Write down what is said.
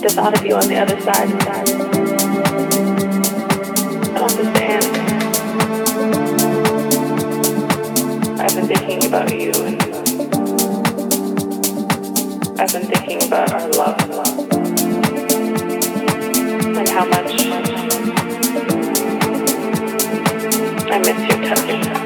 the thought of you on the other side, I don't understand. I've been thinking about you and I've been thinking about our love and how much I miss your touch.